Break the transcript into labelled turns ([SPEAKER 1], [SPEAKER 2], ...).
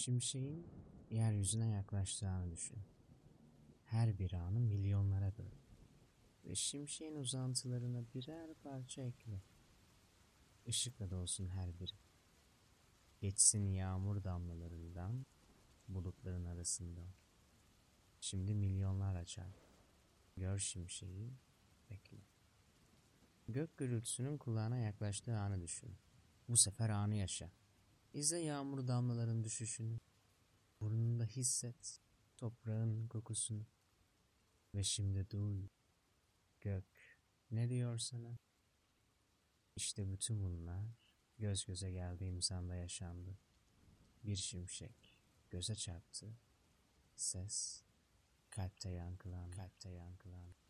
[SPEAKER 1] Şimşeğin yeryüzüne yaklaştığı anı düşün. Her bir anı milyonlara böl. Ve şimşeğin uzantılarına birer parça ekle. Işıkla dolsun her biri. Geçsin yağmur damlalarından bulutların arasında. Şimdi milyonlar açar. Gör şimşeği, bekle. Gök gürültüsünün kulağına yaklaştığı anı düşün. Bu sefer anı yaşa. İzle yağmur damlaların düşüşünü. Burnunda hisset toprağın kokusunu. Ve şimdi duy. Gök ne diyor sana? İşte bütün bunlar göz göze geldiğimiz anda yaşandı. Bir şimşek göze çarptı. Ses kalpte yankılandı. Kalpte yankılandı.